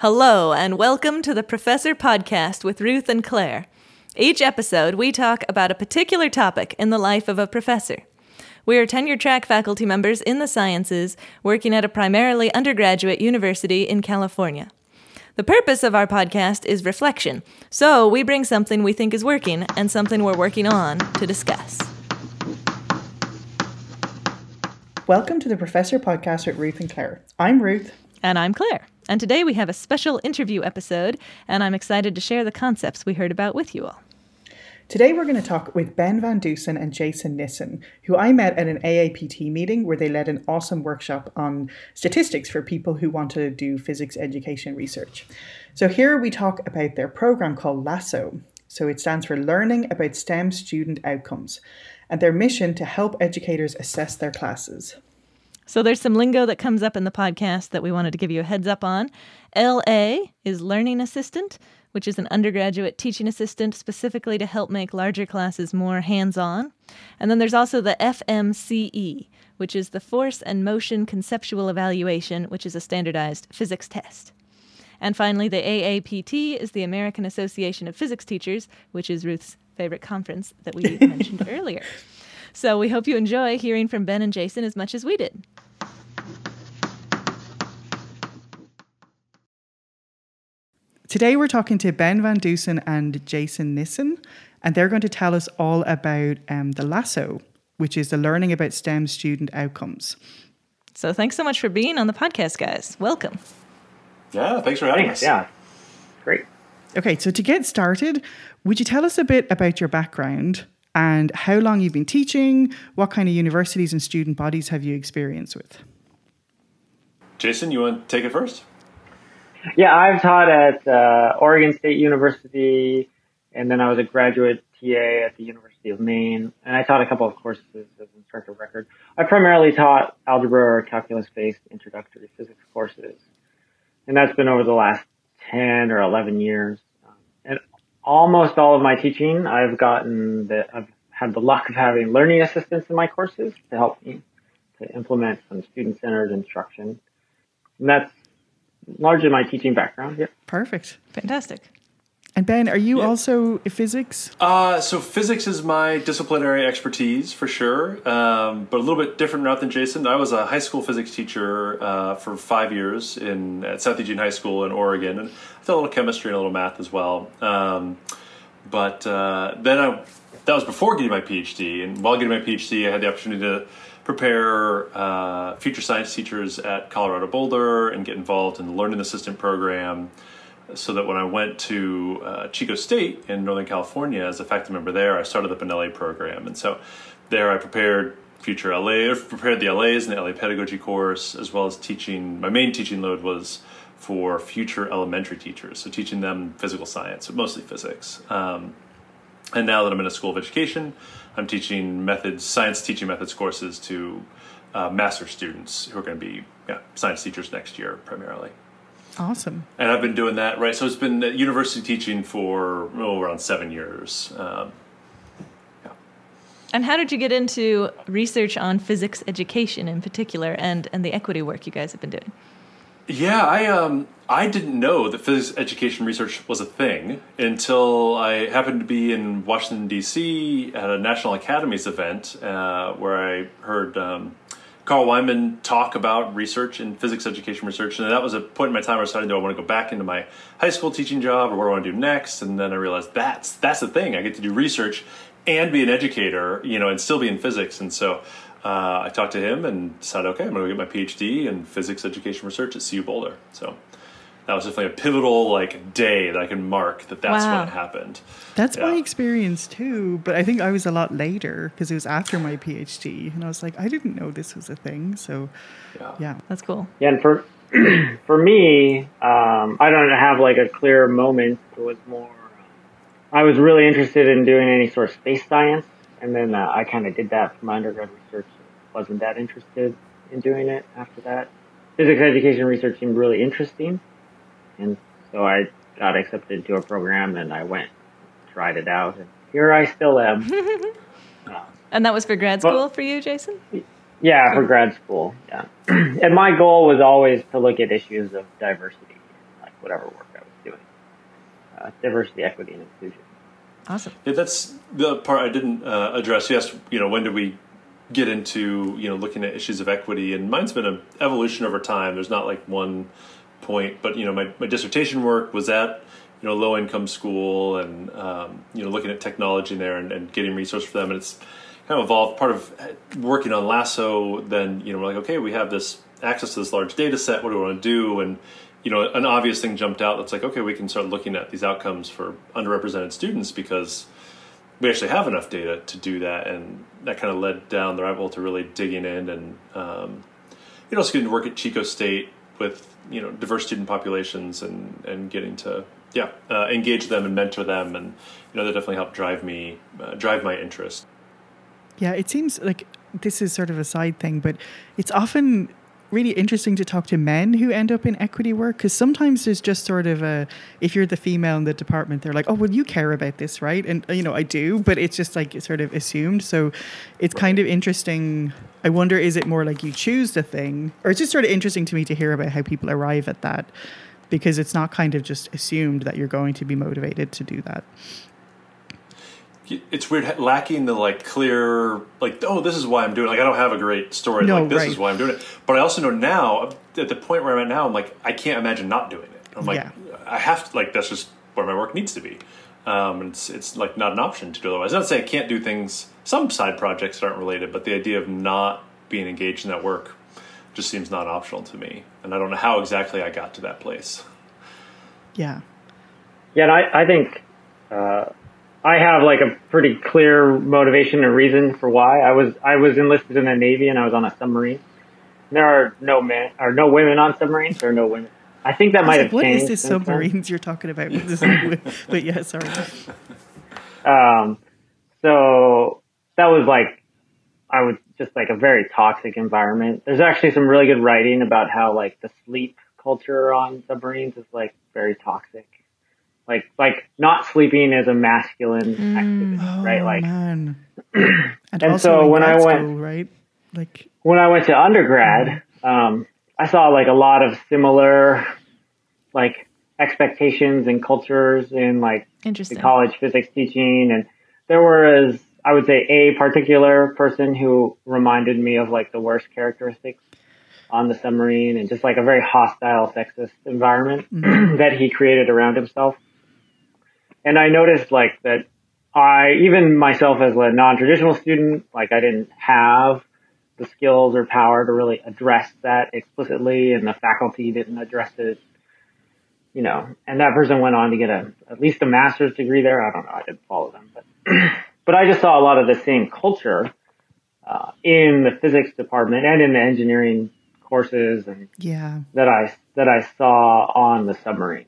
Hello, and welcome to the Professor Podcast with Ruth and Claire. Each episode, we talk about a particular topic in the life of a professor. We are tenure track faculty members in the sciences working at a primarily undergraduate university in California. The purpose of our podcast is reflection, so we bring something we think is working and something we're working on to discuss. Welcome to the Professor Podcast with Ruth and Claire. I'm Ruth. And I'm Claire. And today we have a special interview episode, and I'm excited to share the concepts we heard about with you all. Today we're going to talk with Ben Van Dusen and Jayson Nissen, who I met at an AAPT meeting where they led an awesome workshop on statistics for people who want to do physics education research. So here we talk about their program called LASSO. So it stands for Learning About STEM Student Outcomes, and their mission to help educators assess their classes. So there's some lingo that comes up in the podcast that we wanted to give you a heads up on. LA is Learning Assistant, which is an undergraduate teaching assistant specifically to help make larger classes more hands on. And then there's also the FMCE, which is the Force and Motion Conceptual Evaluation, which is a standardized physics test. And finally, the AAPT is the American Association of Physics Teachers, which is Ruth's favorite conference that we mentioned earlier. So we hope you enjoy hearing from Ben and Jayson as much as we did. Today we're talking to Ben Van Dusen and Jayson Nissen, and they're going to tell us all about um, the LASSO, which is the Learning About STEM Student Outcomes. So thanks so much for being on the podcast, guys. Welcome. Yeah, thanks for having Thanks. us. Yeah, great. Okay, so to get started, would you tell us a bit about your background and how long you've been teaching? What kind of universities and student bodies have you experienced with? Jayson, you want to take it first? Yeah, I've taught at uh, Oregon State University, and then I was a graduate TA at the University of Maine, and I taught a couple of courses as instructor of record. I primarily taught algebra or calculus-based introductory physics courses, and that's been over the last 10 or 11 years. And almost all of my teaching, I've gotten the, I've had the luck of having learning assistants in my courses to help me to implement some student-centered instruction. And that's largely my teaching background. Yeah. Perfect. Fantastic. And Ben, are you Yeah. also a physics? Uh, so physics is my disciplinary expertise for sure, um, but a little bit different route than Jayson. I was a high school physics teacher uh, for five years in at South Eugene High School in Oregon, and I did a little chemistry and a little math as well. Um, but uh, then I that was before getting my PhD, and while getting my PhD, I had the opportunity to prepare uh, future science teachers at Colorado Boulder and get involved in the learning assistant program so that when I went to uh, Chico State in Northern California as a faculty member there, I started the LA program, and so there I prepared future LA, prepared the LAs and the LA pedagogy course, as well as teaching. My main teaching load was for future elementary teachers, so teaching them physical science, mostly physics. Um, and now that I'm in a school of education, I'm teaching methods, science teaching methods courses to uh, master students who are going to be yeah, science teachers next year primarily. Awesome. And I've been doing that, right? So it's been university teaching for oh, around seven years. Um, And how did you get into research on physics education in particular and, and the equity work you guys have been doing? yeah, I um, I didn't know that physics education research was a thing until I happened to be in Washington D.C. at a National Academies event uh, where I heard um, Carl Wieman talk about research in physics education research, and that was a point in my time where I decided, do I want to go back into my high school teaching job, or what do I want to do next? And then I realized that's that's the thing. I get to do research and be an educator, you know, and still be in physics. And so uh, I talked to him and decided, okay, I'm going to get my PhD in physics education research at CU Boulder. So that was definitely a pivotal like day that I can mark that that's Wow. when it happened. That's my experience too, but I think I was a lot later because it was after my PhD, and I was like, I didn't know this was a thing. So, Yeah. yeah, That's cool. Yeah, and for for me, um, I don't have like a clear moment. It was more. I was really interested in doing any sort of space science, and then uh, I kind of did that for my undergrad research. Wasn't that interested in doing it after that. Physics education research seemed really interesting, and so I got accepted to a program, and I went, tried it out, and here I still am. And that was for grad Well- school for you, Jason? Yeah, for grad school. Yeah, and my goal was always to look at issues of diversity, like whatever work I was doing. Uh, diversity, equity, and inclusion. Awesome. Yeah, that's the part I didn't uh, address. Yes, you know, when did we get into you know looking at issues of equity? And mine's been an evolution over time. There's not like one point, but you know, my, my dissertation work was at you know low income school, and um, you know looking at technology there and, and getting resources for them, and it's kind of evolved. Part of working on Lasso, then you know we're like, okay, we have this access to this large data set. What do we want to do? And you know, an obvious thing jumped out. That's like, okay, we can start looking at these outcomes for underrepresented students because we actually have enough data to do that, and that kind of led down the rabbit hole to really digging in and um, you know, to work at Chico State with you know diverse student populations and and getting to yeah uh, engage them and mentor them, and you know that definitely helped drive me uh, drive my interest. Yeah, it seems like this is sort of a side thing, but it's often really interesting to talk to men who end up in equity work because sometimes there's just sort of a if you're the female in the department they're like oh well you care about this right? And you know i do but it's just like sort of assumed. So it's kind of interesting. I wonder is it more like you choose the thing or it's just sort of interesting to me to hear about how people arrive at that because it's not kind of just assumed that you're going to be motivated to do that it's weird lacking the like clear like oh this is why I'm doing it. like I don't have a great story no, like this right. is why I'm doing it. But I also know now at the point where I'm at now I'm like I can't imagine not doing it. I'm like yeah. I have to like that's just where my work needs to be. Um, and it's it's like not an option to do otherwise. I'm not saying I can't do things some side projects aren't related but the idea of not being engaged in that work just seems not optional to me. And I don't know how exactly I got to that place. Yeah. Yeah and I, I think uh, I have like a pretty clear motivation and reason for why I was I was enlisted in the Navy and I was on a submarine. There are no men or no women on submarines. There are no women. I think that I might like, have what changed. What is this submarines you're talking about? but yeah, sorry. Um, so that was like I was just like a very toxic environment. There's actually some really good writing about how like the sleep culture on submarines is like very toxic like like not sleeping is a masculine mm. activity, oh, right? Like, man. and, and so when I went, school, right, like when I went to undergrad, um, I saw like a lot of similar, like expectations and cultures in like the college physics teaching, and there was I would say a particular person who reminded me of like the worst characteristics on the submarine and just like a very hostile sexist environment mm-hmm. that he created around himself and I noticed like that I, even myself as a non-traditional student, like I didn't have the skills or power to really address that explicitly and the faculty didn't address it, you know, and that person went on to get a, at least a master's degree there. I don't know. I didn't follow them, but, but I just saw a lot of the same culture, uh, in the physics department and in the engineering courses and yeah, that I, that I saw on the submarine.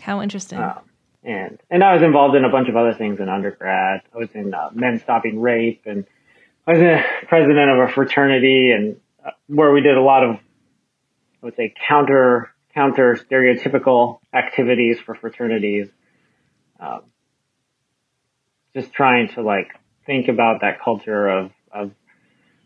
How interesting. Um, and and I was involved in a bunch of other things in undergrad. I was in uh, Men Stopping Rape, and I was a president of a fraternity, and uh, where we did a lot of, I would say, counter counter stereotypical activities for fraternities. Um, just trying to like think about that culture of of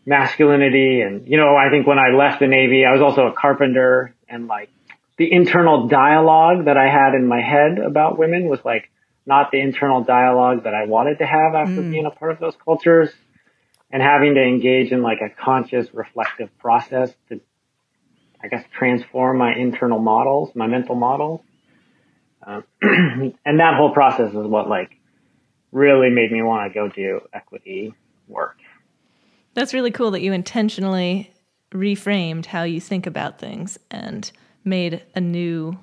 masculinity, and you know, I think when I left the Navy, I was also a carpenter, and like the internal dialogue that I had in my head about women was like not the internal dialogue that I wanted to have after mm. being a part of those cultures and having to engage in like a conscious reflective process to I guess transform my internal models, my mental models. Um, and that whole process is what like really made me want to go do equity work. That's really cool that you intentionally reframed how you think about things and made a new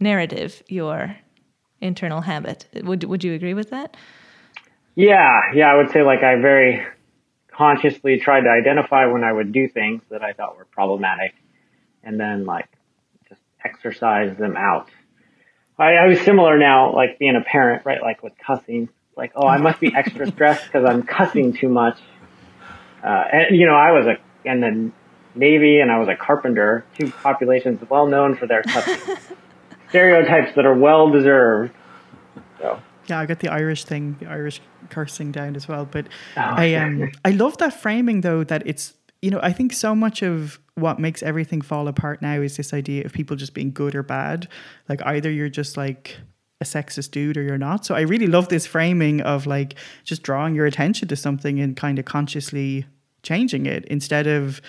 narrative your internal habit. Would would you agree with that? Yeah, yeah, I would say like I very consciously tried to identify when I would do things that I thought were problematic and then like just exercise them out. I, I was similar now, like being a parent, right? Like with cussing, like, oh, I must be extra stressed because I'm cussing too much. Uh, and you know, I was a, and then Navy and I was a carpenter, two populations well known for their stereotypes that are well deserved. So. Yeah, I got the Irish thing, the Irish cursing down as well. But oh, I um I love that framing though that it's you know, I think so much of what makes everything fall apart now is this idea of people just being good or bad. Like either you're just like a sexist dude or you're not. So I really love this framing of like just drawing your attention to something and kind of consciously changing it instead of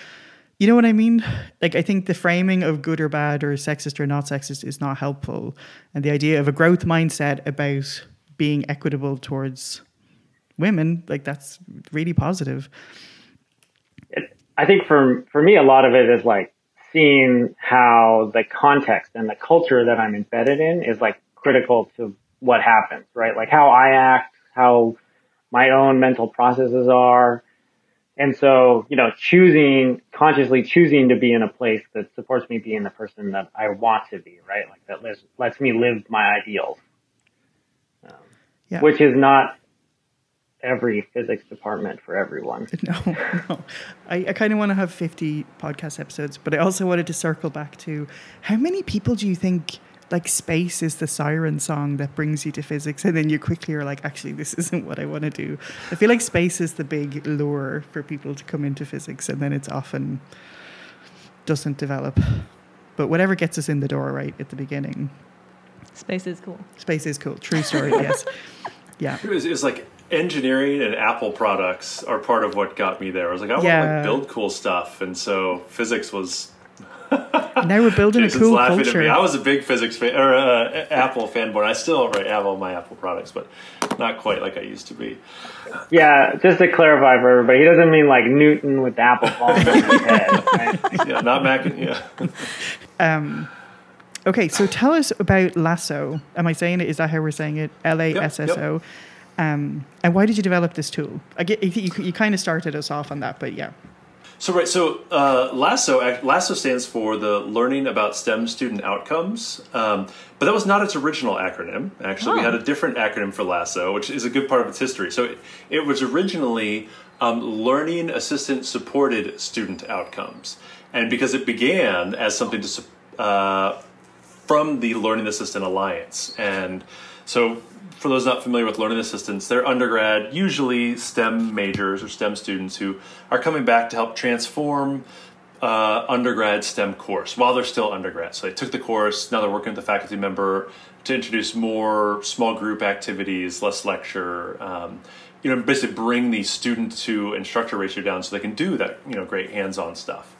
you know what I mean? Like I think the framing of good or bad or sexist or not sexist is not helpful. And the idea of a growth mindset about being equitable towards women, like that's really positive. I think for for me a lot of it is like seeing how the context and the culture that I'm embedded in is like critical to what happens, right? Like how I act, how my own mental processes are. And so, you know, choosing, consciously choosing to be in a place that supports me being the person that I want to be, right? Like that lets, lets me live my ideals. Um, yeah. Which is not every physics department for everyone. No, no. I, I kind of want to have 50 podcast episodes, but I also wanted to circle back to how many people do you think like space is the siren song that brings you to physics and then you quickly are like actually this isn't what i want to do. I feel like space is the big lure for people to come into physics and then it's often doesn't develop. But whatever gets us in the door right at the beginning. Space is cool. Space is cool. True story yes. Yeah. It was, it was like engineering and Apple products are part of what got me there. I was like, I yeah. want to like, build cool stuff, and so physics was now we're building a cool culture. I was a big physics fan or uh, Apple fanboy. I still right, have all my Apple products, but not quite like I used to be. Yeah, just to clarify for everybody, he doesn't mean like Newton with the apple falling on his head. Right? Yeah, not Mac. Yeah. Um, okay, so tell us about Lasso. Am I saying it? Is that how we're saying it? L A S S O. Um, and why did you develop this tool? I get you, you kind of started us off on that, but yeah. So right, so uh, LASSO LASSO stands for the Learning About STEM Student Outcomes, um, but that was not its original acronym. Actually, oh. we had a different acronym for LASSO, which is a good part of its history. So it, it was originally um, Learning Assistant Supported Student Outcomes, and because it began as something to uh, from the Learning Assistant Alliance, and so for those not familiar with learning assistants, they're undergrad, usually STEM majors or STEM students who are coming back to help transform uh, undergrad STEM course while they're still undergrad. So they took the course, now they're working with a faculty member to introduce more small group activities, less lecture. Um, you know, basically bring the student to instructor ratio down so they can do that, you know, great hands-on stuff.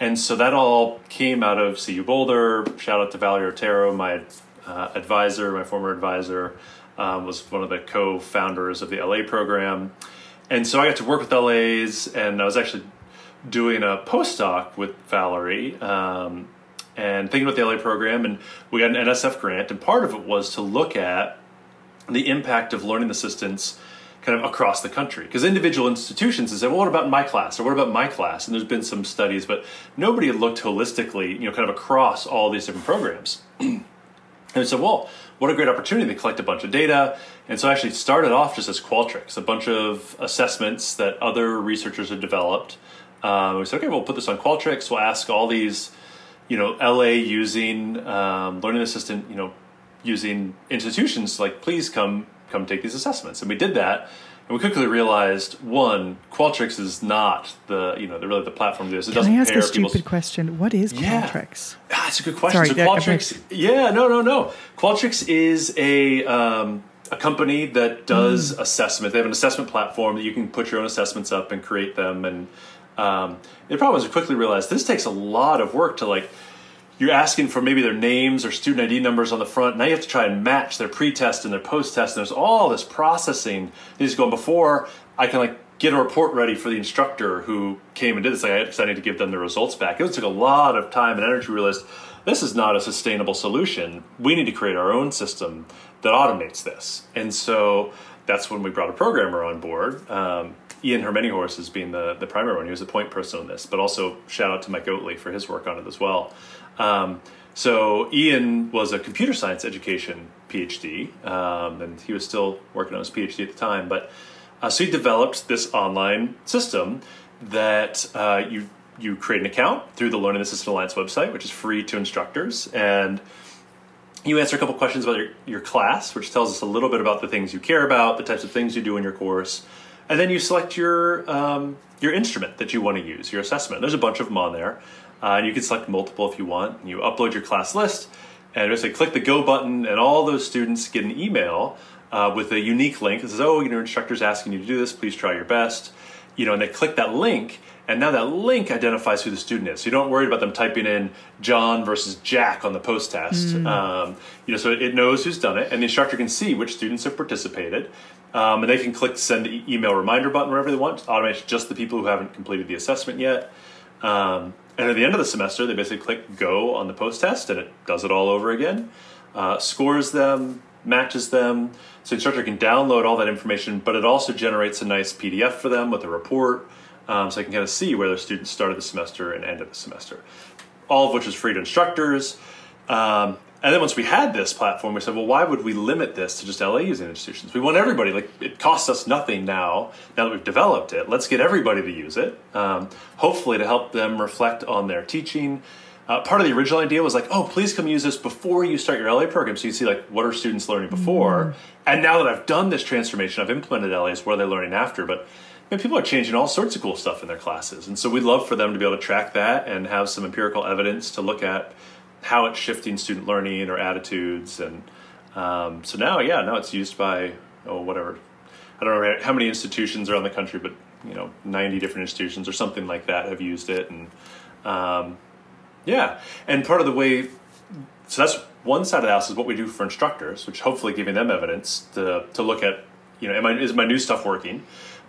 And so that all came out of CU Boulder. Shout out to Valerie Otero, my uh, advisor, my former advisor um, was one of the co-founders of the LA program, and so I got to work with LAs, and I was actually doing a postdoc with Valerie. Um, and thinking about the LA program, and we got an NSF grant, and part of it was to look at the impact of learning assistants kind of across the country. Because individual institutions have said, well, what about my class? Or what about my class? And there's been some studies, but nobody had looked holistically, you know, kind of across all these different programs. we said, well, what a great opportunity to collect a bunch of data. And so I actually started off just as Qualtrics, a bunch of assessments that other researchers had developed. Um, we said, okay, we'll put this on Qualtrics. We'll ask all these, you know, LA using um, Learning Assistant, you know, using institutions like, please come come take these assessments. And we did that. And we quickly realized one, Qualtrics is not the you know the really the platform to do this. It Can doesn't I ask a stupid question? What is Qualtrics? Yeah, ah, that's a good question. Sorry, so Qualtrics, yeah, no, no, no. Qualtrics is a um, a company that does mm. assessment. They have an assessment platform that you can put your own assessments up and create them. And um, the problem is, we quickly realized this takes a lot of work to like you're asking for maybe their names or student ID numbers on the front. Now you have to try and match their pre-test and their post-test. And there's all this processing that is going before I can like get a report ready for the instructor who came and did this. Like, I need to give them the results back. It took a lot of time and energy. Realized this is not a sustainable solution. We need to create our own system that automates this. And so that's when we brought a programmer on board. Um, Ian Her Many Horses as being the, the primary one. He was the point person on this, but also shout out to Mike Oatley for his work on it as well. Um, so Ian was a computer science education PhD, um, and he was still working on his PhD at the time. But uh, so he developed this online system that uh, you you create an account through the Learning Assistant Alliance website, which is free to instructors, and you answer a couple questions about your, your class, which tells us a little bit about the things you care about, the types of things you do in your course, and then you select your um, your instrument that you want to use, your assessment. There's a bunch of them on there. Uh, and you can select multiple if you want. You upload your class list and basically click the go button, and all those students get an email uh, with a unique link that says, "Oh, your instructor's asking you to do this. Please try your best." You know, and they click that link, and now that link identifies who the student is. So you don't worry about them typing in John versus Jack on the post test. Mm. Um, you know, so it knows who's done it, and the instructor can see which students have participated, um, and they can click send the email reminder button wherever they want. Automate just the people who haven't completed the assessment yet. Um, and at the end of the semester, they basically click go on the post test, and it does it all over again, uh, scores them, matches them. So the instructor can download all that information, but it also generates a nice PDF for them with a report um, so I can kind of see where their students started the semester and ended the semester. All of which is free to instructors. Um, and then once we had this platform, we said, well, why would we limit this to just LA using institutions? We want everybody. Like it costs us nothing now. Now that we've developed it, let's get everybody to use it. Um, hopefully, to help them reflect on their teaching. Uh, part of the original idea was like, oh, please come use this before you start your LA program, so you see like what are students learning before. Mm. And now that I've done this transformation, I've implemented LAs. What are they learning after? But and people are changing all sorts of cool stuff in their classes. And so we'd love for them to be able to track that and have some empirical evidence to look at how it's shifting student learning or attitudes. And um, so now, yeah, now it's used by, oh, whatever. I don't know how many institutions around the country, but, you know, 90 different institutions or something like that have used it. And um, yeah, and part of the way, so that's one side of the house is what we do for instructors, which hopefully giving them evidence to, to look at, you know, I, is my new stuff working?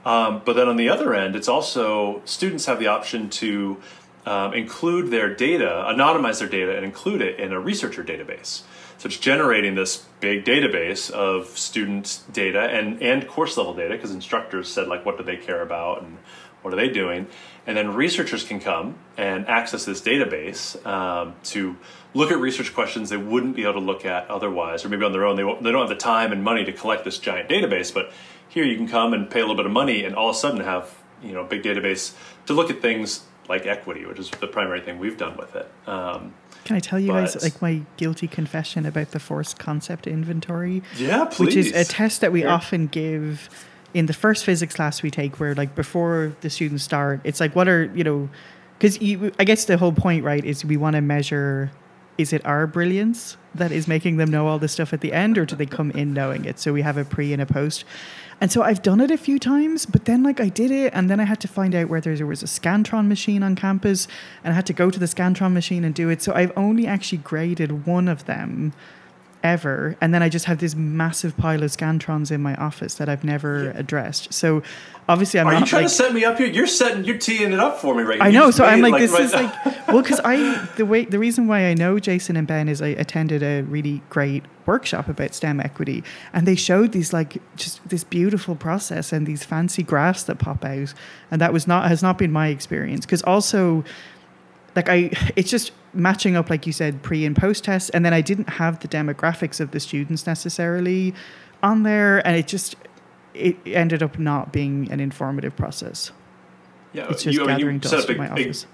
Um, but then on the other end, it's also students have the option to um, include their data, anonymize their data, and include it in a researcher database. So it's generating this big database of student data and, and course level data because instructors said like what do they care about and what are they doing, and then researchers can come and access this database um, to look at research questions they wouldn't be able to look at otherwise, or maybe on their own they, they don't have the time and money to collect this giant database, but here you can come and pay a little bit of money and all of a sudden have you know a big database to look at things like equity, which is the primary thing we've done with it. Um, can I tell you guys like my guilty confession about the force concept inventory? Yeah, please. Which is a test that we yeah. often give in the first physics class we take, where like before the students start, it's like what are you know, because I guess the whole point right is we want to measure is it our brilliance that is making them know all this stuff at the end, or do they come in knowing it? So we have a pre and a post. And so I've done it a few times, but then like I did it and then I had to find out whether there was a Scantron machine on campus and I had to go to the Scantron machine and do it. So I've only actually graded one of them ever. And then I just have this massive pile of Scantrons in my office that I've never yeah. addressed. So obviously I'm Are not you trying like, to set me up here? You're setting, you're teeing it up for me right now. I know. So I'm like, like, this right is like, well, because I, the way, the reason why I know Jayson and Ben is I attended a really great workshop about STEM equity and they showed these like just this beautiful process and these fancy graphs that pop out. And that was not, has not been my experience. Because also, like I, it's just matching up, like you said, pre and post test. And then I didn't have the demographics of the students necessarily on there. And it just, it ended up not being an informative process. Yeah, it's just you, gathering I mean, dust in my office.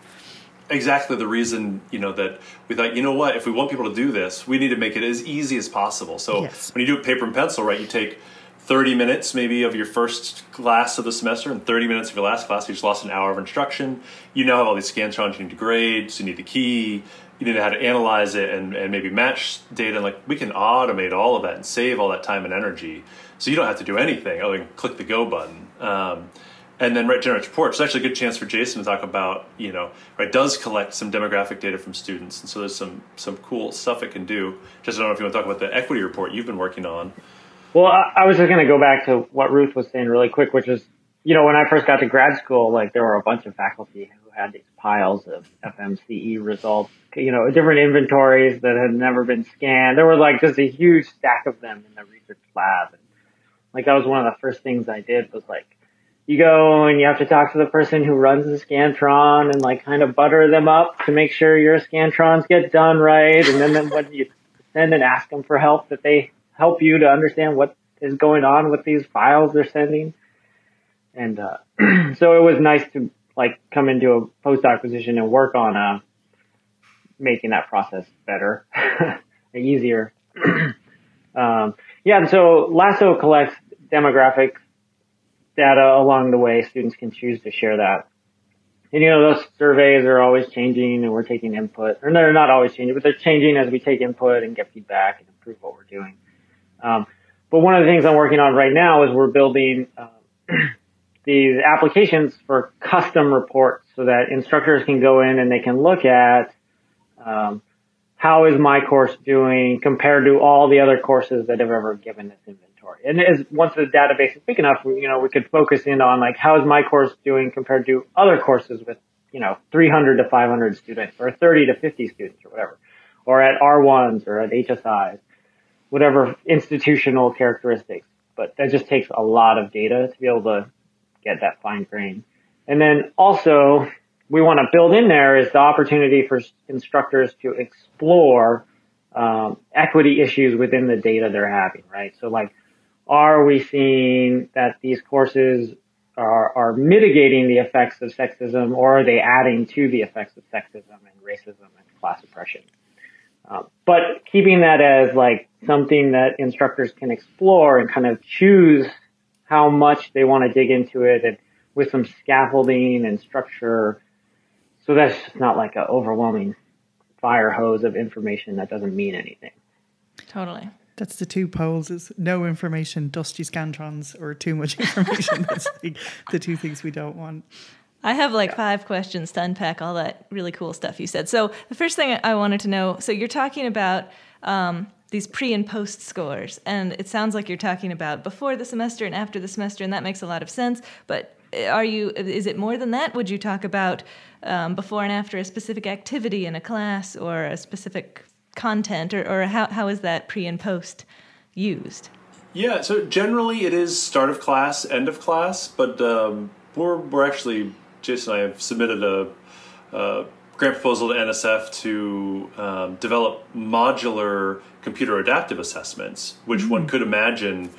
exactly the reason you know that we thought you know what if we want people to do this we need to make it as easy as possible so yes. when you do it paper and pencil right you take 30 minutes maybe of your first class of the semester and 30 minutes of your last class. You just lost an hour of instruction. You now have all these scantrons you need to grade, so you need the key, you need to know how to analyze it and, and maybe match data. Like we can automate all of that and save all that time and energy. So you don't have to do anything other than click the go button. Um, and then right generate reports. It's actually a good chance for Jayson to talk about, you know, right does collect some demographic data from students, and so there's some some cool stuff it can do. Just I don't know if you want to talk about the equity report you've been working on. Well, I, I was just going to go back to what Ruth was saying really quick, which is, you know, when I first got to grad school, like there were a bunch of faculty who had these piles of FMCE results, you know, different inventories that had never been scanned. There were like just a huge stack of them in the research lab. And like that was one of the first things I did was like, you go and you have to talk to the person who runs the Scantron and like kind of butter them up to make sure your Scantrons get done right. And then, then when you send and ask them for help that they help you to understand what is going on with these files they're sending. And uh, so it was nice to like come into a post acquisition and work on uh, making that process better, easier. um, yeah, and so Lasso collects demographic data along the way. Students can choose to share that And you know, those surveys are always changing and we're taking input, or they're not always changing, but they're changing as we take input and get feedback and improve what we're doing. Um, but one of the things I'm working on right now is we're building uh, these applications for custom reports so that instructors can go in and they can look at um, how is my course doing compared to all the other courses that have ever given this inventory. And as once the database is big enough, we, you know, we could focus in on like how is my course doing compared to other courses with you know 300 to 500 students or 30 to 50 students or whatever, or at R1s or at HSIs whatever institutional characteristics. But that just takes a lot of data to be able to get that fine grain. And then also we want to build in there is the opportunity for instructors to explore um, equity issues within the data they're having, right? So like, are we seeing that these courses are, are mitigating the effects of sexism or are they adding to the effects of sexism and racism and class oppression? Uh, but keeping that as like something that instructors can explore and kind of choose how much they want to dig into it and with some scaffolding and structure. So that's just not like an overwhelming fire hose of information that doesn't mean anything. Totally. That's the two poles: is no information, dusty scantrons, or too much information. That's like the two things we don't want. I have like yeah. five questions to unpack all that really cool stuff you said. So the first thing I wanted to know, so you're talking about um, these pre and post scores, and it sounds like you're talking about before the semester and after the semester, and that makes a lot of sense. But uh, are you? Is it more than that? Would you talk about um, before and after a specific activity in a class or a specific content, or, or how how is that pre and post used? Yeah, so generally it is start of class, end of class, but um, we're we're actually Jayson and I have submitted a, a grant proposal to NSF to um, develop modular computer adaptive assessments, which mm-hmm. one mm. could imagine,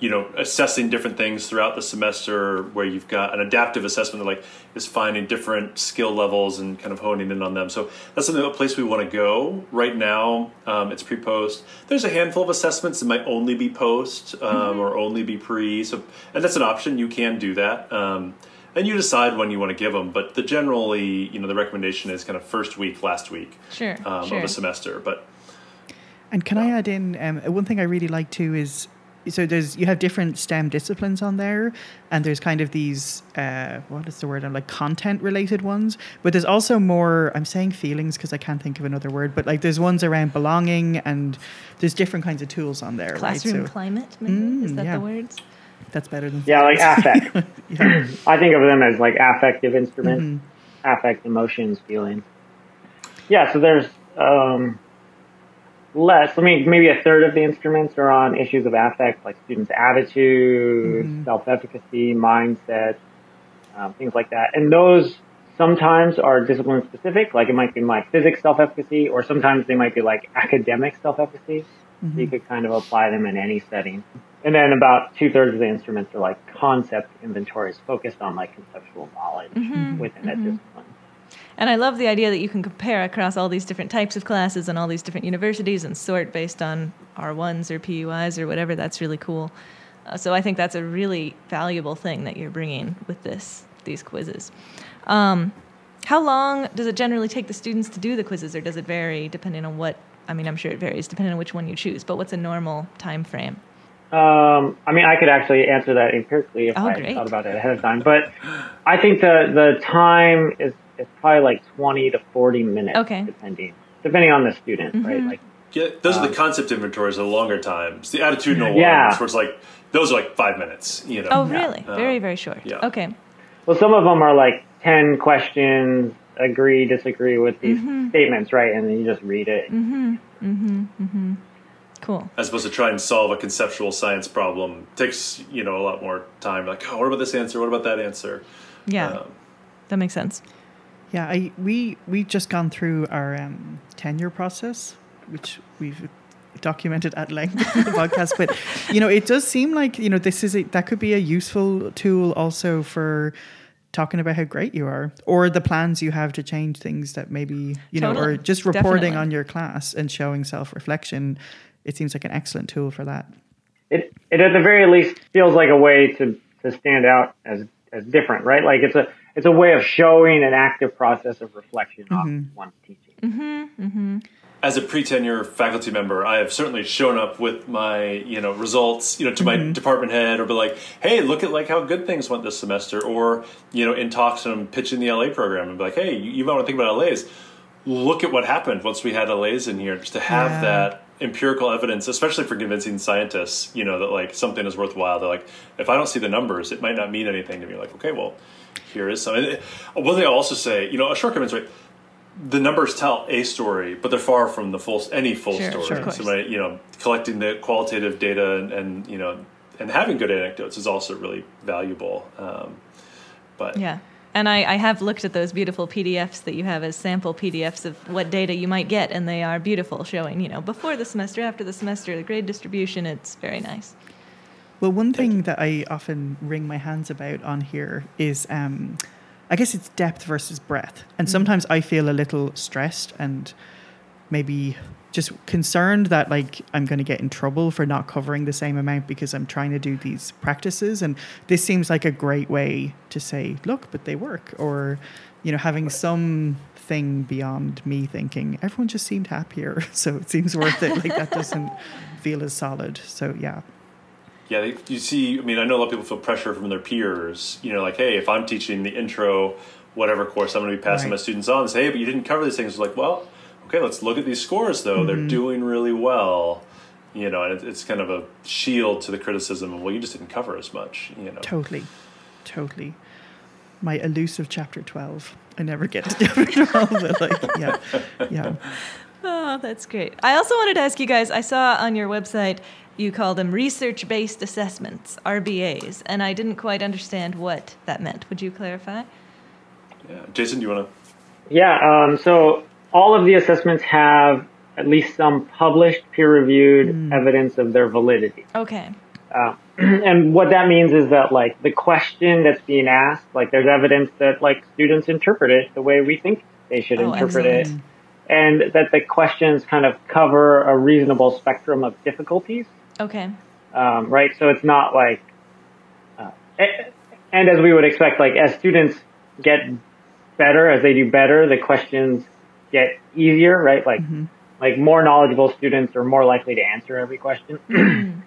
you know, assessing different things throughout the semester where you've got an adaptive assessment that like is finding different skill levels and kind of honing in on them. So that's a place we want to go right now. Um, it's pre-post. There's a handful of assessments that might only be post um, mm-hmm. or only be pre. So, and that's an option. You can do that. And you decide when you want to give them. But the generally, you know, the recommendation is kind of first week, last week sure, um, sure. of a semester. But and can I add in um, one thing I really like too is so there's you have different STEM disciplines on there, and there's kind of these uh, what is the word? I'm like content related ones, but there's also more. I'm saying feelings because I can't think of another word, but like there's ones around belonging, and there's different kinds of tools on there. Classroom right? so, climate, maybe mm, is that yeah. the words? That's better than yeah, like affect. yeah. I think of them as like affective instruments, mm-hmm. affect, emotions, feelings. Yeah, so there's um, less. I mean, maybe a third of the instruments are on issues of affect, like students' attitude, mm-hmm. self-efficacy, mindset, um, things like that. And those sometimes are discipline specific, like it might be like physics self-efficacy, or sometimes they might be like academic self-efficacy. Mm-hmm. So you could kind of apply them in any setting. And then about two thirds of the instruments are like concept inventories focused on like conceptual knowledge mm-hmm. within mm-hmm. discipline. And I love the idea that you can compare across all these different types of classes and all these different universities and sort based on R1s or PUIs or whatever. That's really cool. Uh, so I think that's a really valuable thing that you're bringing with this these quizzes. Um, how long does it generally take the students to do the quizzes, or does it vary depending on what? I mean, I'm sure it varies depending on which one you choose. But what's a normal time frame? Um, I mean, I could actually answer that empirically if oh, I great. thought about it ahead of time. But I think the the time is is probably like twenty to forty minutes, okay. depending depending on the student, mm-hmm. right? Like, yeah, those um, are the um, concept inventories, the longer times. The attitudinal yeah. ones, where it's like those are like five minutes. You know. Oh, really? Yeah. Very very short. Yeah. Okay. Well, some of them are like ten questions, agree, disagree with these mm-hmm. statements, right? And then you just read it. Mm-hmm. Mm-hmm. Mm-hmm. Cool. As opposed to try and solve a conceptual science problem takes you know a lot more time. Like, oh, what about this answer? What about that answer? Yeah, um, that makes sense. Yeah, I we we just gone through our um, tenure process, which we've documented at length in the podcast. But you know, it does seem like you know this is a, that could be a useful tool also for talking about how great you are or the plans you have to change things that maybe you totally. know or just reporting Definitely. on your class and showing self-reflection it seems like an excellent tool for that. It it at the very least feels like a way to to stand out as as different, right? Like it's a it's a way of showing an active process of reflection mm-hmm. on one's teaching. Mm-hmm, mm-hmm. As a pre-tenure faculty member, I have certainly shown up with my, you know, results, you know, to my mm-hmm. department head, or be like, "Hey, look at like how good things went this semester," or you know, in talks and I'm pitching the LA program, and be like, "Hey, you, you might want to think about LAs. Look at what happened once we had LAs in here, just to have yeah. that empirical evidence, especially for convincing scientists, you know, that like something is worthwhile. They're like, if I don't see the numbers, it might not mean anything to me. Like, okay, well, here is something. One thing I'll also say, you know, a short is right. The numbers tell a story, but they're far from the full any full sure, story. Sure, so, right, you know, collecting the qualitative data and, and, you know, and having good anecdotes is also really valuable. Um, but yeah, and I, I, have looked at those beautiful PDFs that you have as sample PDFs of what data you might get, and they are beautiful, showing you know before the semester, after the semester, the grade distribution. It's very nice. Well, one thing that I often wring my hands about on here is, um, I guess it's depth versus breadth, and mm-hmm. sometimes I feel a little stressed and maybe just concerned that like I'm going to get in trouble for not covering the same amount because I'm trying to do these practices. And this seems like a great way to say look but they work. Or you know having some thing beyond me thinking everyone just seemed happier. So it seems worth it. Like that doesn't feel as solid. So yeah. Yeah you see I mean I know a lot of people feel pressure from their peers. You know like hey if I'm teaching the intro whatever course I'm going to be passing right. my students on say hey but you didn't cover these things. It's like well okay, let's look at these scores though. Mm-hmm. They're doing really well. You know, and it's kind of a shield to the criticism of well, you just didn't cover as much. You know, totally, totally. My elusive chapter twelve. I never get to chapter twelve, but like, yeah, yeah. Oh, that's great. I also wanted to ask you guys. I saw on your website you call them research-based assessments, RBAs, and I didn't quite understand what that meant. Would you clarify? Yeah, Jayson, do you want to? Yeah. Um, so all of the assessments have at least some published peer-reviewed mm. evidence of their validity. Okay. Uh, and what that means is that like the question that's being asked, like there's evidence that like students interpret it the way we think they should oh, interpret excellent. it, and that the questions kind of cover a reasonable spectrum of difficulties. Okay. Um, right. So it's not like, uh, and as we would expect, like as students get better, as they do better, the questions get easier, right? Like, mm-hmm. like more knowledgeable students are more likely to answer every question.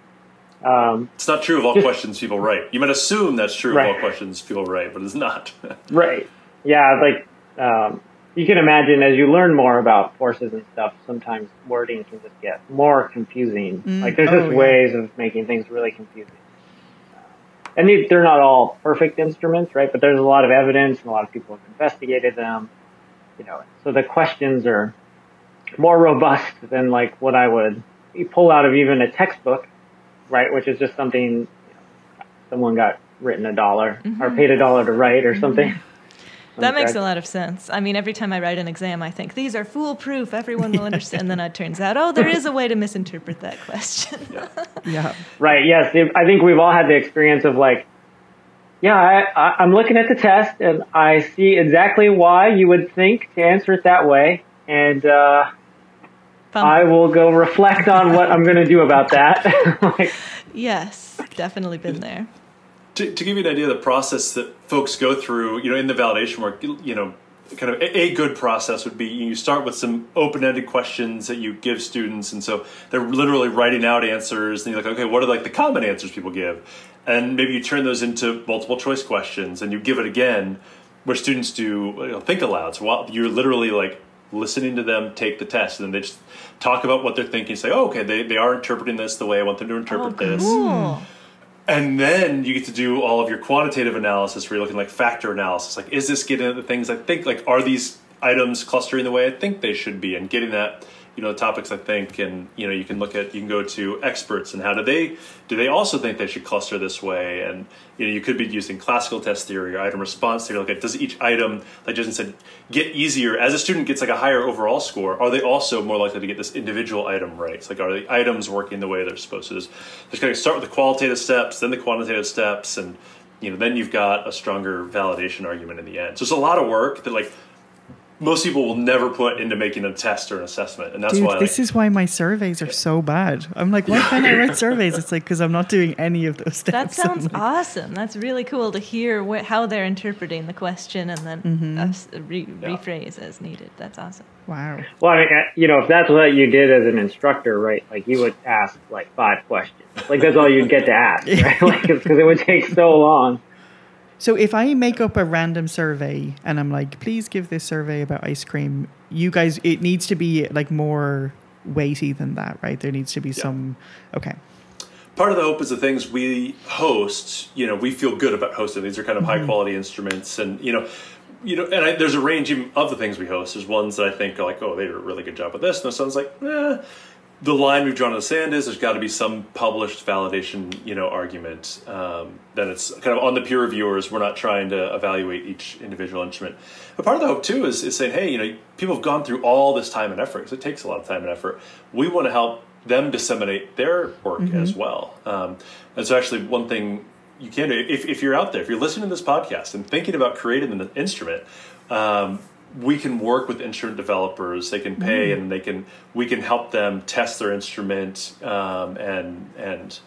um, it's not true of all just, questions people write. You might assume that's true right. of all questions people write, but it's not. right. Yeah. Like, um, you can imagine as you learn more about forces and stuff, sometimes wording can just get more confusing. Mm. Like, there's oh, just yeah. ways of making things really confusing and they're not all perfect instruments, right? But there's a lot of evidence and a lot of people have investigated them you know, so the questions are more robust than like what I would pull out of even a textbook, right? Which is just something you know, someone got written a dollar mm-hmm. or paid a dollar to write or mm-hmm. something. That makes a lot of sense. I mean, every time I write an exam, I think these are foolproof. Everyone will understand. and then it turns out, oh, there is a way to misinterpret that question. yeah. yeah. Right. Yes. I think we've all had the experience of like, yeah, I, am looking at the test and I see exactly why you would think to answer it that way. And uh, I will go reflect on what I'm going to do about that. like, yes, definitely been there. To, to, give you an idea of the process that folks go through, you know, in the validation work, you know, kind of a, a good process would be you start with some open-ended questions that you give students, and so they're literally writing out answers, and you're like, okay, what are like the common answers people give? And maybe you turn those into multiple choice questions and you give it again where students do you know, think aloud. So while you're literally like listening to them take the test and then they just talk about what they're thinking say oh okay they, they are interpreting this the way i want them to interpret oh, this. cool. and then you get to do all of your quantitative analysis where you're looking like factor analysis. Like is this getting at the things i think like are these items clustering the way i think they should be? And getting that you know topics I think, and you know you can look at you can go to experts and how do they do they also think they should cluster this way, and you know you could be using classical test theory or item response theory. Look at does each item, like Jayson said, get easier as a student gets like a higher overall score? Are they also more likely to get this individual item right? It's like are the items working the way they're supposed to? Just kind of start with the qualitative steps, then the quantitative steps, and you know then you've got a stronger validation argument in the end. So it's a lot of work that like most people will never put into making a test or an assessment, and that's Dude, why. this like, is why my surveys are so bad. I'm like, why can't I write surveys? It's like because I'm not doing any of those That steps. I'm sounds like, awesome. That's really cool to hear wh- how they're interpreting the question and then Mm-hmm. us- re- rephrase as needed. That's awesome. Wow. Well, I mean, uh, you know, if that's what you did as an instructor, right? Like you would ask like five questions. Like that's all you'd get to ask, right? Like because it would take so long. So if I make up a random survey and I'm like, please give this survey about ice cream, you guys, it needs to be like more weighty than that, right? There needs to be some. Okay. part of the hope is the things we host you know we feel good about hosting these are kind of high quality instruments and you know you know and I, there's a range of the things we host there's ones that i think are like oh they did a really good job with this and there's one's like eh. The line we've drawn in the sand is there's got to be some published validation you know argument um, then it's kind of on the peer reviewers. We're not trying to evaluate each individual instrument. But part of the hope too is, is saying hey you know people have gone through all this time and effort because it takes a lot of time and effort. We want to help them disseminate their work as well. Um, and so, actually, one thing you can do if, if you're out there, if you're listening to this podcast and thinking about creating an instrument, um, we can work with instrument developers. They can pay, and they can we can help them test their instrument um, and and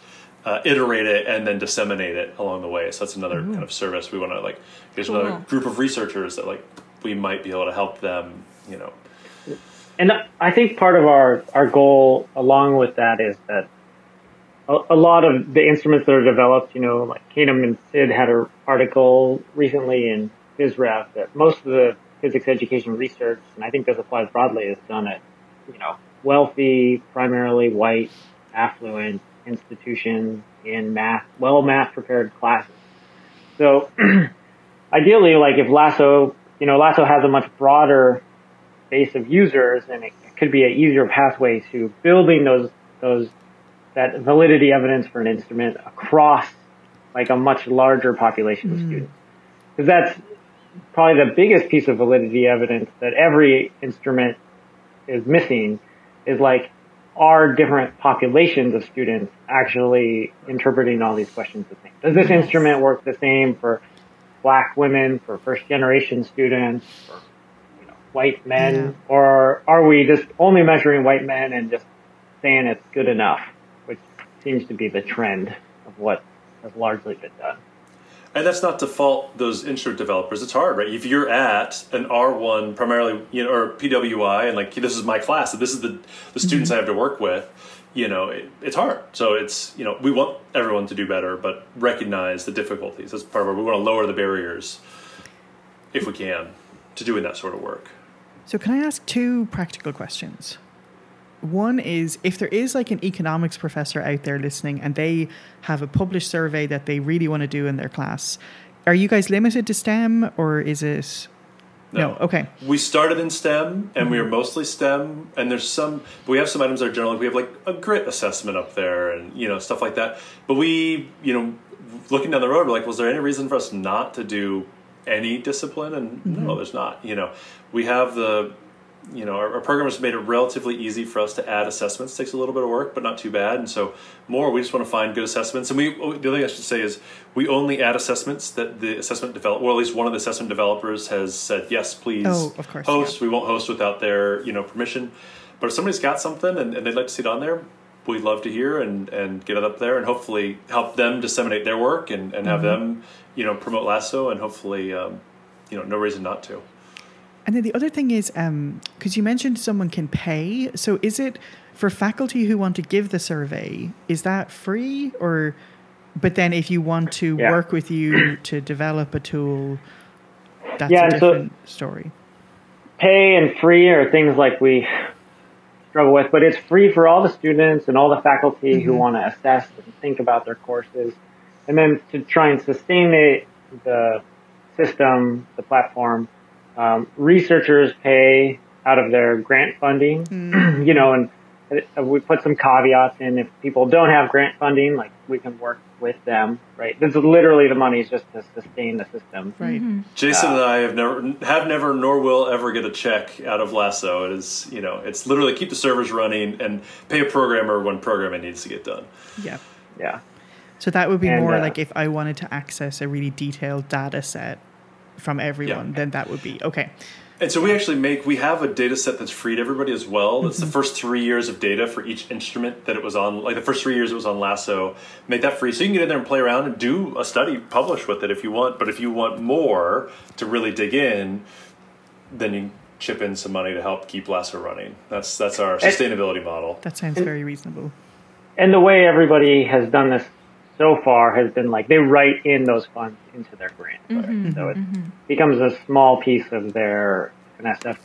uh, iterate it and then disseminate it along the way. So that's another kind of service we want to like. There's another group of researchers that like we might be able to help them. You know, And I think part of our, our goal along with that is that a, a lot of the instruments that are developed, you know, like Kanim and Cid had an article recently in PhysRev that most of the physics education research, and I think this applies broadly, is done at, you know, wealthy, primarily white, affluent institutions in math, well math prepared classes. So ideally, like if Lasso, you know, Lasso has a much broader base of users, and it could be an easier pathway to building those those that validity evidence for an instrument across like a much larger population of mm. students. Because that's probably the biggest piece of validity evidence that every instrument is missing is like are different populations of students actually interpreting all these questions the same? Does this instrument work the same for black women, for first generation students, for you know, white men, Yeah. or are we just only measuring white men and just saying it's good enough, which seems to be the trend of what has largely been done. And that's not to fault those instrument developers. It's hard, right? If you're at an R1 primarily, you know, or PWI, and like this is my class, and this is the the students mm-hmm. I have to work with, you know, it, it's hard. So it's you know we want everyone to do better, but recognize the difficulties. That's part of it. We want to lower the barriers if we can to doing that sort of work. So can I ask two practical questions? One is if there is like an economics professor out there listening and they have a published survey that they really want to do in their class, are you guys limited to STEM or is it no? Okay. We started in STEM, and we are mostly STEM. And there's some, but we have some items that are generally we have like a grit assessment up there, and you know stuff like that. But we, you know, looking down the road, we're like, was there any reason for us not to do any discipline? And no, mm-hmm. there's not. You know, we have the, you know, our, our program has made it relatively easy for us to add assessments. takes a little bit of work, but not too bad. And so more, we just want to find good assessments. And we, the other thing I should say is we only add assessments that the assessment develop, or at least one of the assessment developers has said, yes, please Oh, of course, host. We won't host without their, you know, permission. But if somebody's got something and, and they'd like to see it on there, we'd love to hear and, and get it up there and hopefully help them disseminate their work and, and have them, you know, promote Lasso and hopefully, um, you know, no reason not to. And then the other thing is, um, because you mentioned someone can pay. So is it for faculty who want to give the survey? Is that free, or? But then, if you want to Yeah. work with you to develop a tool, that's Yeah, a and so- different story. pay and free are things like we struggle with, but it's free for all the students and all the faculty who mm-hmm. want to assess and think about their courses. And then to try and sustain the, the system, the platform, um, researchers pay out of their grant funding, you know, and uh, we put some caveats in. If people don't have grant funding, like we can work with them, right? This is literally the money is just to sustain the system. Right. Jayson Uh, and I have never, have never, nor will ever get a check out of Lasso. It is, you know, it's literally keep the servers running and pay a programmer when programming needs to get done. Yeah. Yeah. So that would be And, more uh, like if I wanted to access a really detailed data set from everyone, Yeah. then that would be okay. And so we actually make we have a data set that's free to everybody as well. That's mm-hmm. the first three years of data for each instrument that it was on. Like the first three years it was on Lasso. Make that free, so you can get in there and play around and do a study, publish with it if you want. But if you want more to really dig in, then you chip in some money to help keep Lasso running. That's that's our sustainability model. That sounds very reasonable. And the way everybody has done this so far has been like they write in those funds into their grant. Mm-hmm, so it mm-hmm. becomes a small piece of their NSF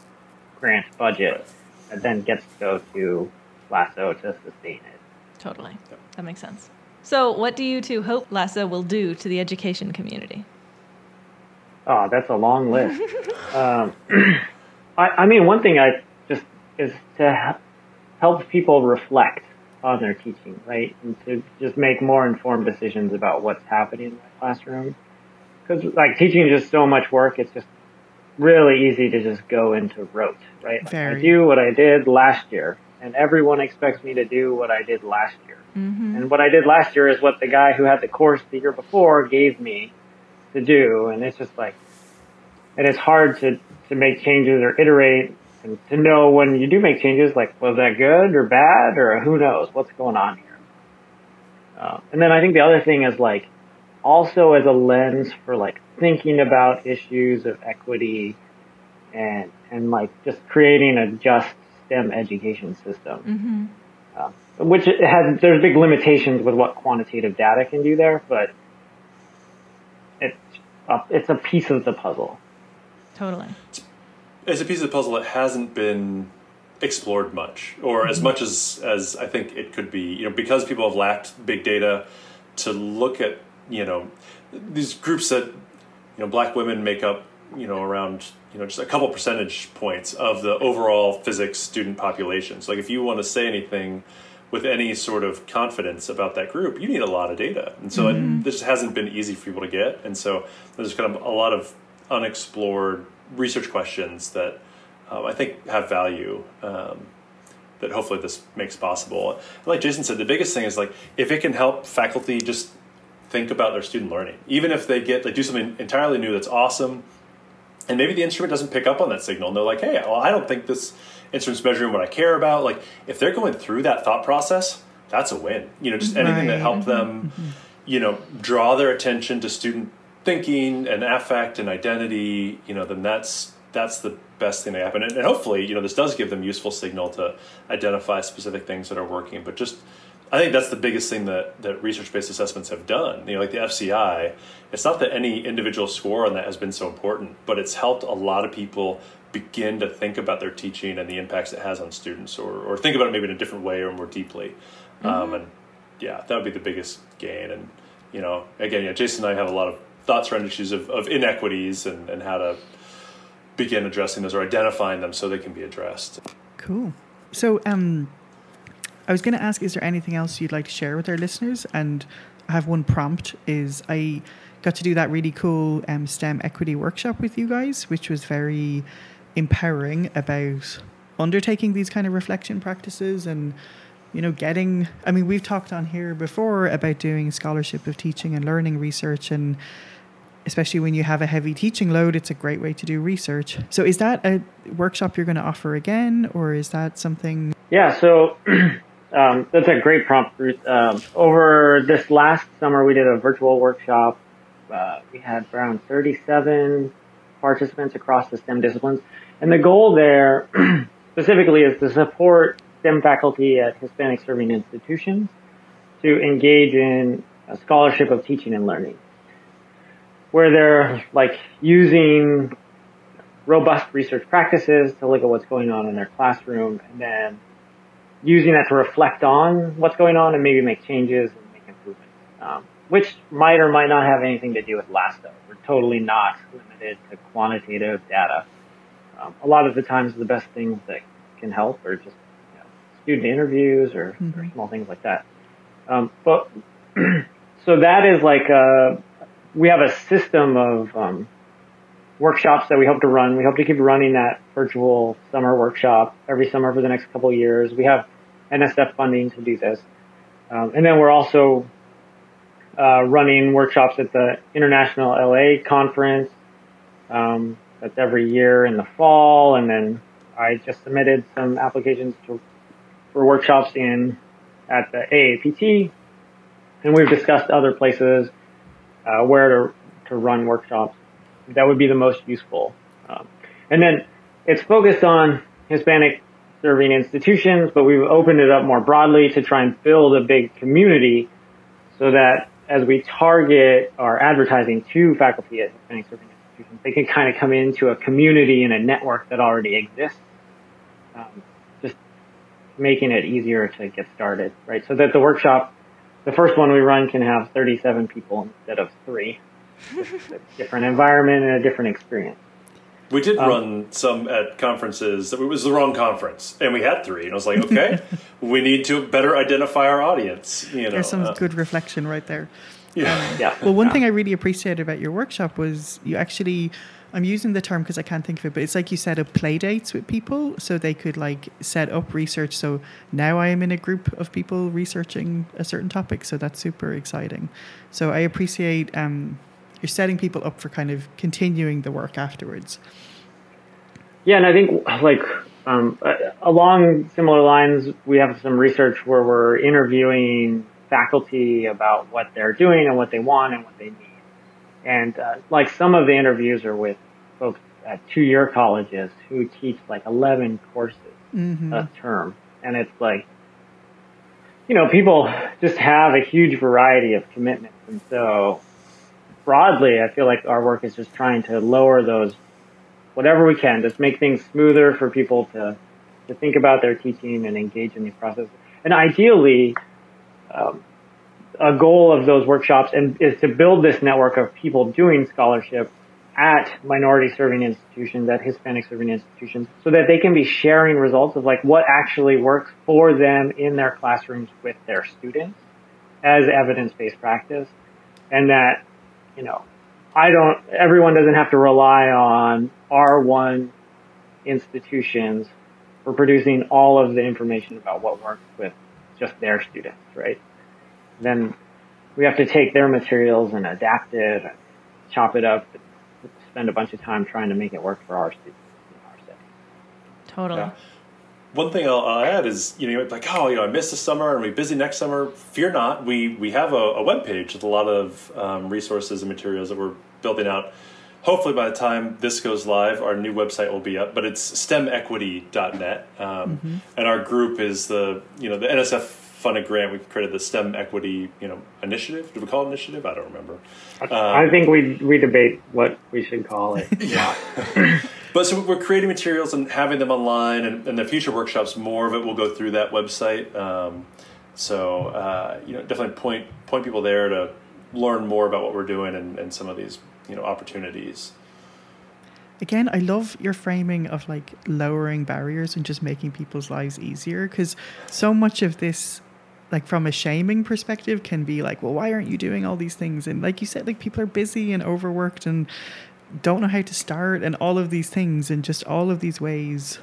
grant budget that then gets to go to Lasso to sustain it. Totally. That makes sense. So, what do you two hope Lasso will do to the education community? Oh, that's a long list. um, I, I mean, one thing I just is to help people reflect on their teaching, right? And to just make more informed decisions about what's happening in the classroom. Because like teaching is just so much work. It's just really easy to just go into rote, right? Like I do what I did last year and everyone expects me to do what I did last year. Mm-hmm. And what I did last year is what the guy who had the course the year before gave me to do. And it's just like, and it's hard to, to make changes or iterate and to know when you do make changes, like was that good or bad or who knows what's going on here. Uh, and then I think the other thing is like also as a lens for like thinking about issues of equity and and like just creating a just STEM education system. Mm-hmm. Uh, which has there's big limitations with what quantitative data can do there, but it's a, it's a piece of the puzzle. Totally it's a piece of the puzzle that hasn't been explored much, or mm-hmm. as much as as I think it could be. You know, because people have lacked big data to look at. You know, these groups that you know black women make up. You know, around you know just a couple percentage points of the overall physics student population. So, like, if you want to say anything with any sort of confidence about that group, you need a lot of data, and so mm-hmm. it, this hasn't been easy for people to get. And so there's kind of a lot of unexplored research questions that um, I think have value. Um, that hopefully this makes possible. Like Jayson said, the biggest thing is like if it can help faculty just think about their student learning, even if they get like do something entirely new that's awesome, and maybe the instrument doesn't pick up on that signal, and they're like, hey, well, I don't think this instrument's measuring what I care about. Like if they're going through that thought process, that's a win. You know, just anything right. that helped them, mm-hmm. you know, draw their attention to student thinking and affect and identity, you know, then that's that's the best thing that happen. And, and, hopefully, you know, this does give them useful signal to identify specific things that are working. But just, I think that's the biggest thing that, that research-based assessments have done. You know, like the FCI, it's not that any individual score on that has been so important, but it's helped a lot of people begin to think about their teaching and the impacts it has on students, or, or think about it maybe in a different way or more deeply. Mm-hmm. Um, and yeah, that would be the biggest gain. And you know, again, yeah, Jayson and I have a lot of thoughts around issues of, of inequities and, and how to begin addressing those or identifying them so they can be addressed. Cool. So, um, I was going to ask, is there anything else you'd like to share with our listeners? And I have one prompt. Is I got to do that really cool um, STEM equity workshop with you guys, which was very empowering about undertaking these kind of reflection practices and you know getting i mean we've talked on here before about doing scholarship of teaching and learning research and especially when you have a heavy teaching load, it's a great way to do research. So, is that a workshop you're going to offer again, or is that something? Yeah, so um, that's a great prompt. Um, over this last summer, we did a virtual workshop. Uh, we had around 37 participants across the STEM disciplines. And the goal there specifically is to support STEM faculty at Hispanic serving institutions to engage in a scholarship of teaching and learning where they're like using robust research practices to look at what's going on in their classroom and then using that to reflect on what's going on and maybe make changes and make improvements, um, which might or might not have anything to do with LASSO. We're totally not limited to quantitative data. Um, a lot of the times the best things that can help are just you know, student interviews or, mm-hmm. or, small things like that. Um, but so that is like a, we have a system of um, workshops that we hope to run. We hope to keep running that virtual summer workshop every summer for the next couple of years. We have NSF funding to do this. Um, and then we're also uh, running workshops at the International LA conference um, That's every year in the fall, and then I just submitted some applications to, for workshops in at the AAPT, and we've discussed other places uh, where to to run workshops that would be the most useful. Um, and then it's focused on Hispanic serving institutions, but we've opened it up more broadly to try and build a big community so that as we target our advertising to faculty at Hispanic serving institutions, they can kind of come into a community and a network that already exists. Um, just making it easier to get started, right? So that the workshop, the first one we run can have 37 people instead of three. different environment and a different experience. We did um, run some at conferences. It was the wrong conference, and we had three. And I was like, okay, we need to better identify our audience. You know, there's some uh, good reflection right there. Yeah. Um, yeah. Well, one yeah. thing I really appreciated about your workshop was you actually. I'm using the term because I can't think of it, but it's like you set up play dates with people so they could like set up research. So now I am in a group of people researching a certain topic. So that's super exciting. So I appreciate um, you're setting people up for kind of continuing the work afterwards. Yeah, and I think like um, along similar lines, we have some research where we're interviewing faculty about what they're doing and what they want and what they need. And uh, like some of the interviews are with folks at two-year colleges who teach like 11 courses mm-hmm. a term, and it's like you know people just have a huge variety of commitments, and so broadly, I feel like our work is just trying to lower those, whatever we can, just make things smoother for people to, to think about their teaching and engage in the process. And ideally, um, a goal of those workshops and is to build this network of people doing scholarship at minority serving institutions, at Hispanic serving institutions, so that they can be sharing results of like what actually works for them in their classrooms with their students as evidence-based practice. And that you know, I don't, everyone doesn't have to rely on R1 institutions for producing all of the information about what works with just their students, right? Then we have to take their materials and adapt it, chop it up, spend a bunch of time trying to make it work for our students in our setting. Totally. Yeah one thing I'll, I'll, add is, you know, like, oh, you know, I missed the summer and we're busy next summer. Fear not. We, we have a, a web page with a lot of um, resources and materials that we're building out. Hopefully, by the time this goes live, our new website will be up. But it's stemequity.net, um, mm-hmm. and our group is the you know the NSF funded grant. We've created the STEM Equity you know initiative. Do we call it initiative? I don't remember. I think we we debate what we should call it. yeah. But so we're creating materials and having them online, and, and the future workshops, more of it will go through that website. Um, so uh, you know, definitely point point people there to learn more about what we're doing and, and some of these you know opportunities. Again, I love your framing of like lowering barriers and just making people's lives easier because so much of this like from a shaming perspective can be like well why aren't you doing all these things and like you said like people are busy and overworked and don't know how to start and all of these things and just all of these ways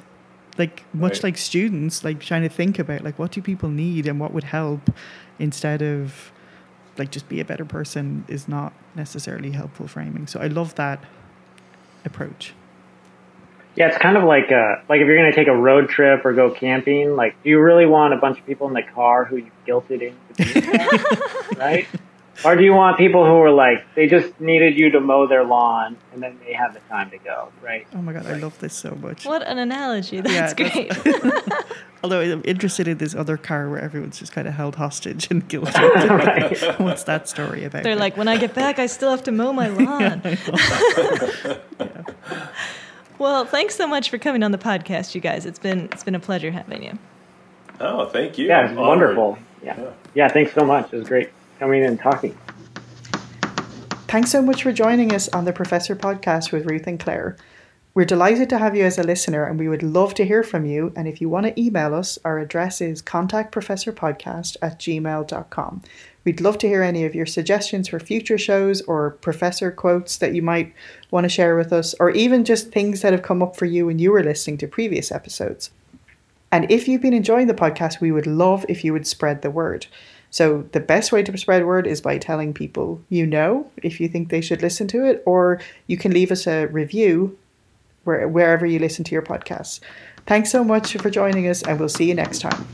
like much right. like students like trying to think about like what do people need and what would help instead of like just be a better person is not necessarily helpful framing. So i love that approach. Yeah it's kind of like uh like if you're going to take a road trip or go camping like do you really want a bunch of people in the car who you guilted into right or do you want people who are like they just needed you to mow their lawn and then they have the time to go, right? Oh my god, right. I love this so much. What an analogy! That's yeah, great. That's, although I'm interested in this other car where everyone's just kind of held hostage and guilted. right. What's that story about? They're like, when I get back, I still have to mow my lawn. yeah, well, thanks so much for coming on the podcast, you guys. It's been it's been a pleasure having you. Oh, thank you. Yeah, it's wonderful. Yeah. yeah, yeah. Thanks so much. It was great coming and talking. Thanks so much for joining us on the Professor Podcast with Ruth and Claire. We're delighted to have you as a listener and we would love to hear from you. And if you want to email us, our address is contactprofessorpodcast at gmail.com. We'd love to hear any of your suggestions for future shows or professor quotes that you might want to share with us, or even just things that have come up for you when you were listening to previous episodes. And if you've been enjoying the podcast, we would love if you would spread the word. So the best way to spread word is by telling people you know if you think they should listen to it, or you can leave us a review where, wherever you listen to your podcasts. Thanks so much for joining us, and we'll see you next time.